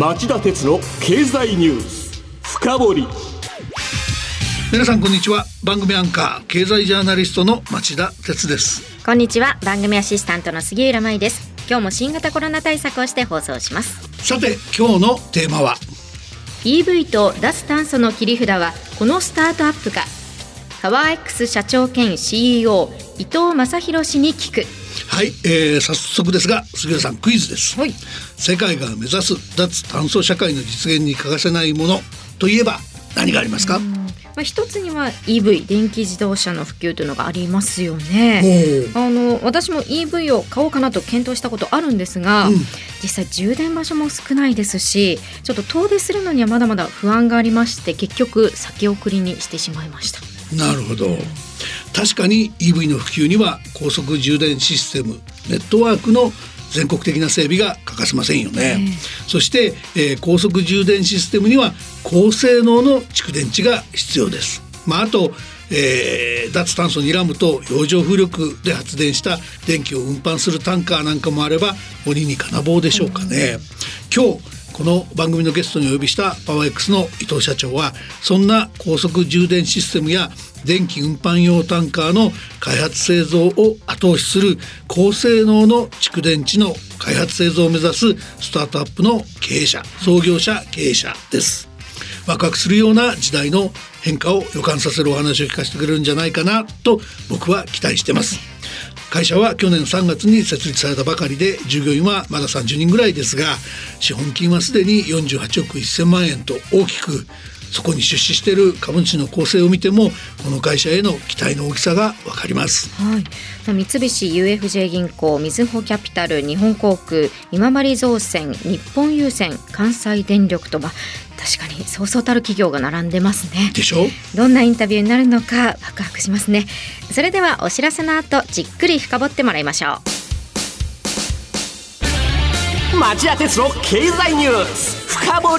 町田鉄の経済ニュース深掘り。皆さんこんにちは。番組アンカー経済ジャーナリストの町田鉄です。こんにちは。番組アシスタントの杉浦舞です。今日も新型コロナ対策をして放送します。さて今日のテーマは？EV と脱炭素の切り札はこのスタートアップか。パワー X 社長兼 CEO 伊藤正弘氏に聞くはい、えー、早速ですが杉浦さんクイズです、はい。世界が目指す脱炭素社会の実現に欠かせないものといえば何がありますか？まあ、一つには EV 電気自動車の普及というのがありますよね。あの私も EV を買おうかなと検討したことあるんですが、うん。実際充電場所も少ないですしちょっと遠出するのにはまだまだ不安がありまして結局先送りにしてしまいました。なるほど確かに EV の普及には高速充電システムネットワークの全国的な整備が欠かせませんよね、そして、えー高速充電システムには高性能の蓄電池が必要です。まああとえー脱炭素にらむと洋上風力で発電した電気を運搬するタンカーなんかもあれば鬼に金棒でしょうかね、今日この番組のゲストにお呼びしたパワー X の伊藤社長はそんな高速充電システムや電気運搬用タンカーの開発製造を後押しする高性能の蓄電池の開発製造を目指すスタートアップの経営者創業者経営者です。ワクワクするような時代の変化を予感させるお話を聞かせてくれるんじゃないかなと僕は期待してます。会社は去年3月に設立されたばかりで従業員はまだ30人ぐらいですが資本金はすでに48億1000万円と大きくそこに出資している株主の構成を見てもこの会社への期待の大きさがわかりますはい、三菱 UFJ 銀行、みずほキャピタル、日本航空、今治造船、日本郵船、関西電力とは確かにそうそうたる企業が並んでますね。でしょ？どんなインタビューになるのかワクワクしますね。それではお知らせの後じっくり深掘ってもらいましょう。町田鉄の経済ニュース深掘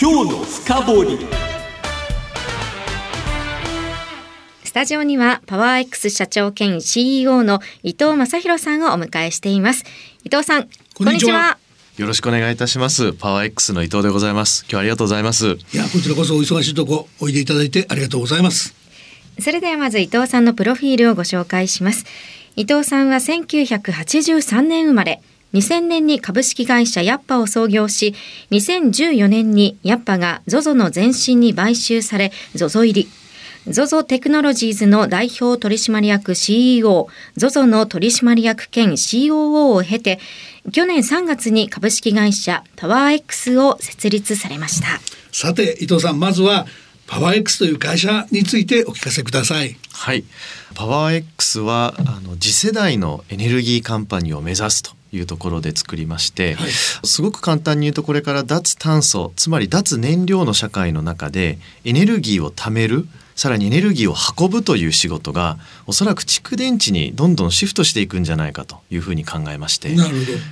今日の深掘りスタジオにはパワー X 社長兼 CEO の伊藤正弘さんをお迎えしています伊藤さんこんにちはよろしくお願いいたします。パワー X の伊藤でございます。今日はありがとうございます。いやこちらこそお忙しいとこおいでいただいてありがとうございますそれではまず伊藤さんのプロフィールをご紹介します。伊藤さんは1983年生まれ、2000年に株式会社ヤッパを創業し、2014年にヤッパが ZOZO の前身に買収され、ZOZO 入り。ZOZO テクノロジーズの代表取締役 CEO、ZOZO の取締役兼 COO を経て、去年3月に株式会社タワー X を設立されました。さて伊藤さんまずはパワー X という会社についてお聞かせくださいはい。パワー X はあの次世代のエネルギーカンパニーを目指すというところで作りまして、はい。すごく簡単に言うとこれから脱炭素つまり脱燃料の社会の中でエネルギーを貯めるさらにエネルギーを運ぶという仕事がおそらく蓄電池にどんどんシフトしていくんじゃないかというふうに考えまして。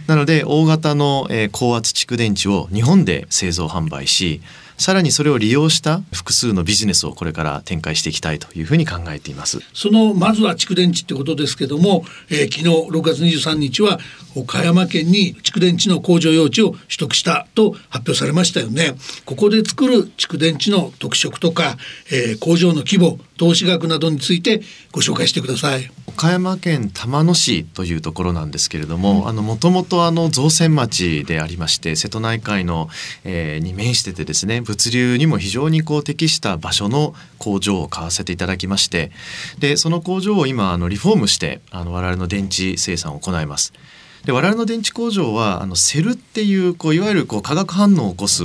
なので大型の、えー高圧蓄電池を日本で製造販売しさらにそれを利用した複数のビジネスをこれから展開していきたいというふうに考えています。そのまずは蓄電池ってことですけども、えー昨日6月23日は岡山県に蓄電池の工場用地を取得したと発表されましたよね。ここで作る蓄電池の特色とか、えー工場の規模投資額などについてご紹介してください。岡山県玉野市というところなんですけれども、うん、あのもともとあの造船町でありまして瀬戸内海の、えー、に面しててですね物流にも非常にこう適した場所の工場を買わせていただきましてでその工場を今あのリフォームしてあの我々の電池生産を行います。で我々の電池工場はあのセルっていうこういわゆるこう化学反応を起こす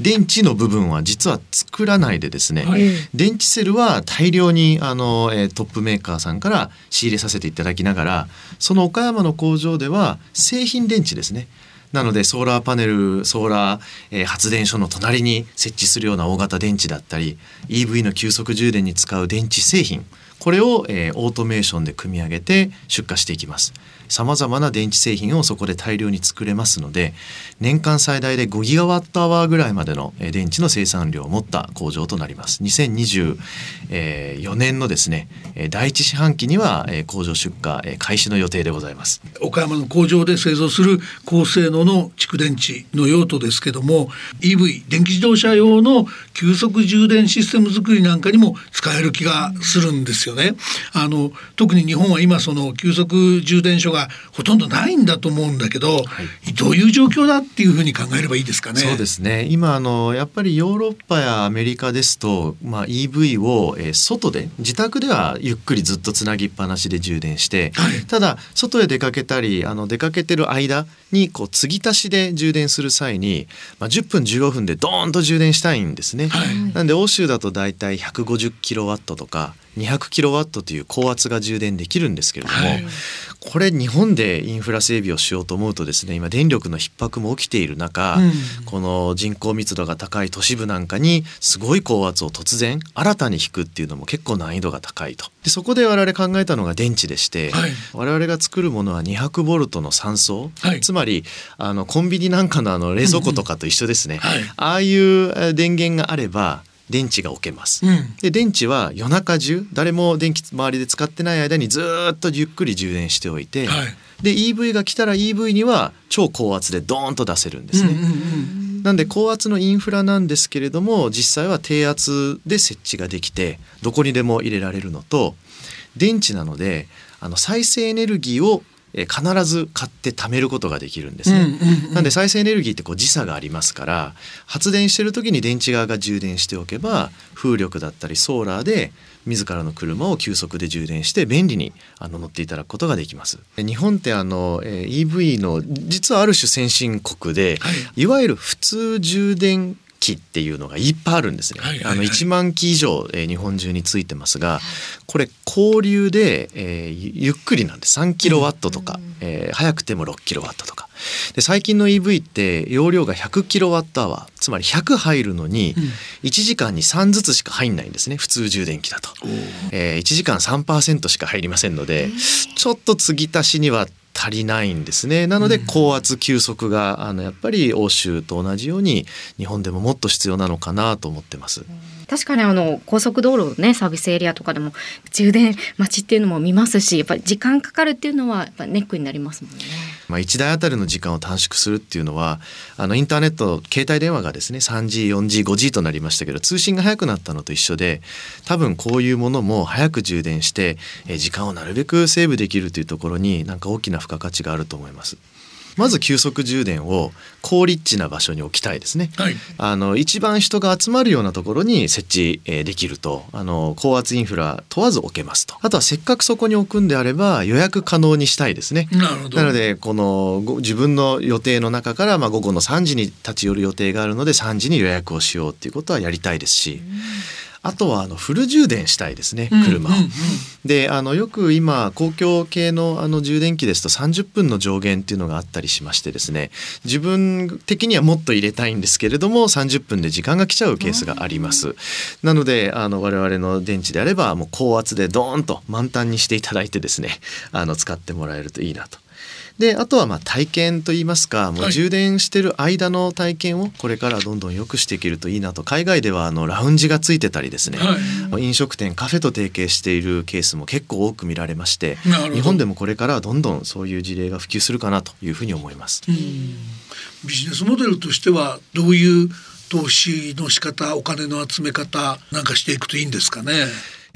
電池の部分は実は作らないでですね、はい、電池セルは大量にあの、えトップメーカーさんから仕入れさせていただきながらその岡山の工場では製品電池ですね。なのでソーラーパネルソーラー、えー、発電所の隣に設置するような大型電池だったり EV の急速充電に使う電池製品これを、えー、オートメーションで組み上げて出荷していきます。さまざまな電池製品をそこで大量に作れますので年間最大で5ギガワットアワーぐらいまでの電池の生産量を持った工場となります。2024年のですね第一四半期には工場出荷開始の予定でございます。岡山の工場で製造する高性能の蓄電池の用途ですけども EV 電気自動車用の急速充電システム作りなんかにも使える気がするんですよ。ね。あの特に日本は今その急速充電所がほとんどないんだと思うんだけど、はい、どういう状況だっていうふうに考えればいいですかね？そうですね。今あのやっぱりヨーロッパやアメリカですと、まあ、EV を、えー、外で自宅ではゆっくりずっとつなぎっぱなしで充電して、はい、ただ外へ出かけたりあの出かけてる間にこう継ぎ足しで充電する際に、まあ、10分15分でドーンと充電したいんですね。はい、なんで欧州だとだいたい150キロワットとか200キロワットという高圧が充電できるんですけれども、はい、これ日本でインフラ整備をしようと思うとですね今電力の逼迫も起きている中、うん、この人口密度が高い都市部なんかにすごい高圧を突然新たに引くっていうのも結構難易度が高いと。でそこで我々考えたのが電池でして、はい、我々が作るものは200ボルトの3層、はい、つまりあのコンビニなんかのあの冷蔵庫とかと一緒ですね、うん。うん、ああいう電源があれば電池が置けます、うん、で電池は夜中中誰も電気周りで使ってない間にずっとゆっくり充電しておいて、はい、で EV が来たら EV には超高圧でドーンと出せるんですね、うんうんうん、なんで高圧のインフラなんですけれども実際は低圧で設置ができてどこにでも入れられるのと電池なのであの再生エネルギーをえ必ず買って貯めることができるんですね、なんで再生エネルギーってこう時差がありますから発電してる時に電池側が充電しておけば風力だったりソーラーで自らの車を急速で充電して便利にあの乗っていただくことができます。日本ってあの EV の実はある種先進国で、はい、いわゆる普通充電機っていうのがいっぱいあるんですね。はいはいはい、あの1万機以上、えー、日本中についてますがこれ交流で、えー、ゆっくりなんで3キロワットとか、うん、えー、早くても6キロワットとか。で最近の EV って容量が100キロワットアワーつまり100入るのに1時間に3ずつしか入んないんですね。普通充電器だと、えー、1時間3%しか入りませんのでちょっと継ぎ足しには足りないんですね。なので高圧急速があのやっぱり欧州と同じように日本でももっと必要なのかなと思ってます。確かにあの高速道路ねサービスエリアとかでも充電待ちっていうのも見ますしやっぱり時間かかるっていうのはやっぱネックになりますもんね。まあ、1台あたりの時間を短縮するっていうのはあのインターネット携帯電話がですね 3G、4G、5G となりましたけど通信が速くなったのと一緒で多分こういうものも早く充電して、時間をなるべくセーブできるというところになんか大きな付加価値があると思います。まず急速充電を高立地な場所に置きたいですね、はい、あの一番人が集まるようなところに設置、えできるとあの高圧インフラ問わず置けますと。あとはせっかくそこに置くんであれば予約可能にしたいですね。なのでこの自分の予定の中から、まあ、午後の3時に立ち寄る予定があるので3時に予約をしようっていうことはやりたいですし。あとはあのフル充電したいですね車を。であのよく今公共系のあの充電器ですと30分の上限っていうのがあったりしましてですね自分的にはもっと入れたいんですけれども30分で時間が来ちゃうケースがあります。なのであの我々の電池であればもう高圧でドーンと満タンにしていただいてですねあの使ってもらえるといいなとであとはまあ体験といいますかもう充電してる間の体験をこれからどんどん良くしていけるといいなと。海外ではあのラウンジがついてたりですね、はい、飲食店カフェと提携しているケースも結構多く見られまして日本でもこれからはどんどんそういう事例が普及するかなというふうに思います。ビジネスモデルとしてはどういう投資の仕方お金の集め方なんかしていくといいんですかね？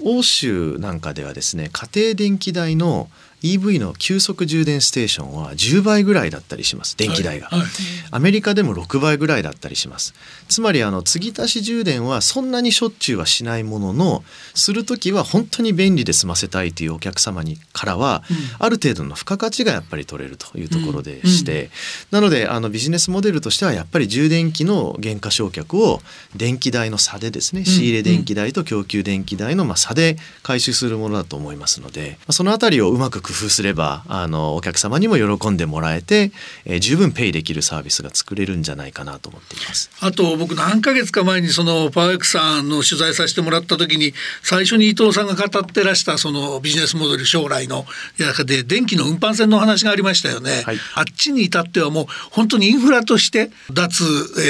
欧州なんかではですね家庭電気代の EV の急速充電ステーションは10倍ぐらいだったりします電気代が、はい。はい、アメリカでも6倍ぐらいだったりします。つまりあの継ぎ足し充電はそんなにしょっちゅうはしないもののする時は本当に便利で済ませたいというお客様にからは、うん、ある程度の付加価値がやっぱり取れるというところでして、うん。うん、なのであのビジネスモデルとしてはやっぱり充電器の減価償却を電気代の差でですね仕入れ電気代と供給電気代のまあ差で回収するものだと思いますのでそのあたりをうまく工夫すればあのお客様にも喜んでもらえて、えー、十分ペイできるサービスが作れるんじゃないかなと思っています。あと僕何ヶ月か前にそのパワーエックさんの取材させてもらった時に最初に伊藤さんが語ってらしたそのビジネスモデル将来の中で電気の運搬船の話がありましたよね、はい、あっちに至ってはもう本当にインフラとして脱、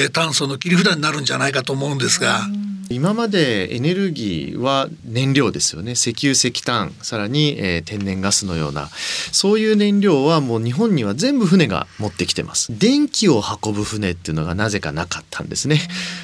えー、炭素の切り札になるんじゃないかと思うんですが。今までエネルギーは燃料ですよね。石油石炭さらに、えー、天然ガスのような。そういう燃料はもう日本には全部船が持ってきてます。電気を運ぶ船っていうのがなぜかなかったんですね。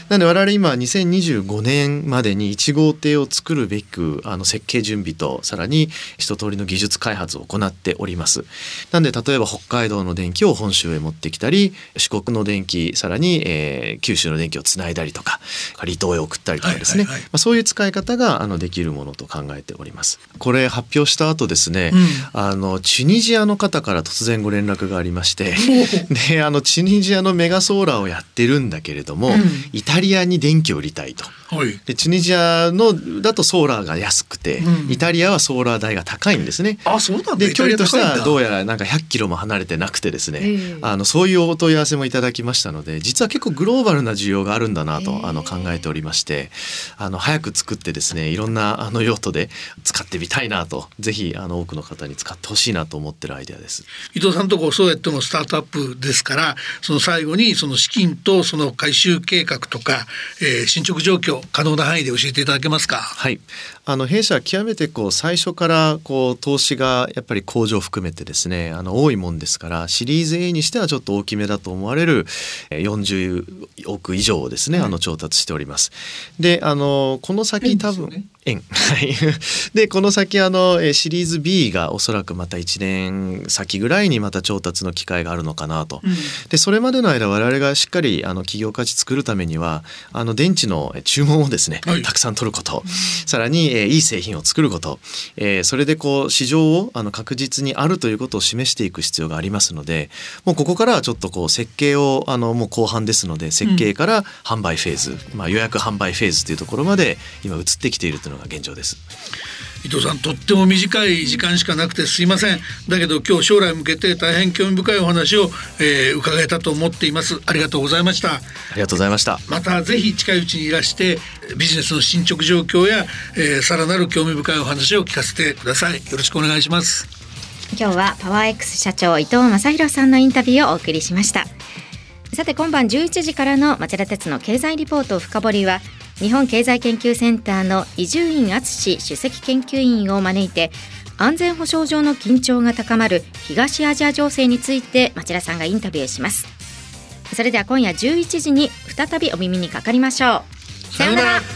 なので我々今2025年までに1号艇を作るべくあの設計準備とさらに一通りの技術開発を行っております。なんで例えば北海道の電気を本州へ持ってきたり四国の電気さらに、えー、九州の電気をつないだりとか離島へ送ったりりとかですね、まあ、そういう使い方があのできるものと考えております。これ発表した後ですね、うん、あのチュニジアの方から突然ご連絡がありまして であのチュニジアのメガソーラーをやってるんだけれども、うん、イタリアに電気を売りたいと。はい、でチュニジアのだとソーラーが安くて、うん、イタリアはソーラー代が高いんですね。あそうなんで距離としてはどうやらなんか100キロも離れてなくてですね、あのそういうお問い合わせもいただきましたので実は結構グローバルな需要があるんだなとあの考えておりましてあの早く作ってですねいろんなあの用途で使ってみたいなとぜひあの多くの方に使ってほしいなと思ってるアイデアです。伊藤さんとこそうやってもスタートアップですからその最後にその資金とその回収計画とか、えー、進捗状況可能な範囲で教えていただけますか？はいあの弊社は極めてこう最初からこう投資がやっぱり工場含めてですねあの多いもんですからシリーズ A にしてはちょっと大きめだと思われる40億以上をですね、あの調達しております。であのこの先多分、円。はい。で、この先、あの、シリーズ B がおそらくまた1年先ぐらいにまた調達の機会があるのかなと。うん、で、それまでの間、我々がしっかり、あの、企業価値作るためには、あの、電池の注文をですね、はい、たくさん取ること、さらに、えー、いい製品を作ること、えー、それでこう、市場をあの確実にあるということを示していく必要がありますので、もうここからはちょっとこう、設計を、あの、もう後半ですので、設計から販売フェーズ、うん、まあ、予約販売フェーズというところまで今移ってきているというのが現状です。伊藤さんとっても短い時間しかなくてすいません。だけど今日将来向けて大変興味深いお話を、えー、伺えたと思っています。ありがとうございました。ありがとうございました。またぜひ近いうちにいらしてビジネスの進捗状況や、えー、さらなる興味深いお話を聞かせてください。よろしくお願いします。今日はパワー X 社長伊藤正弘さんのインタビューをお送りしましたさて今晩11時からの町田鉄の経済リポート深掘りは日本経済研究センターの伊集院敦史首席研究員を招いて安全保障上の緊張が高まる東アジア情勢について町田さんがインタビューします。それでは今夜11時に再びお耳にかかりましょう。さようなら。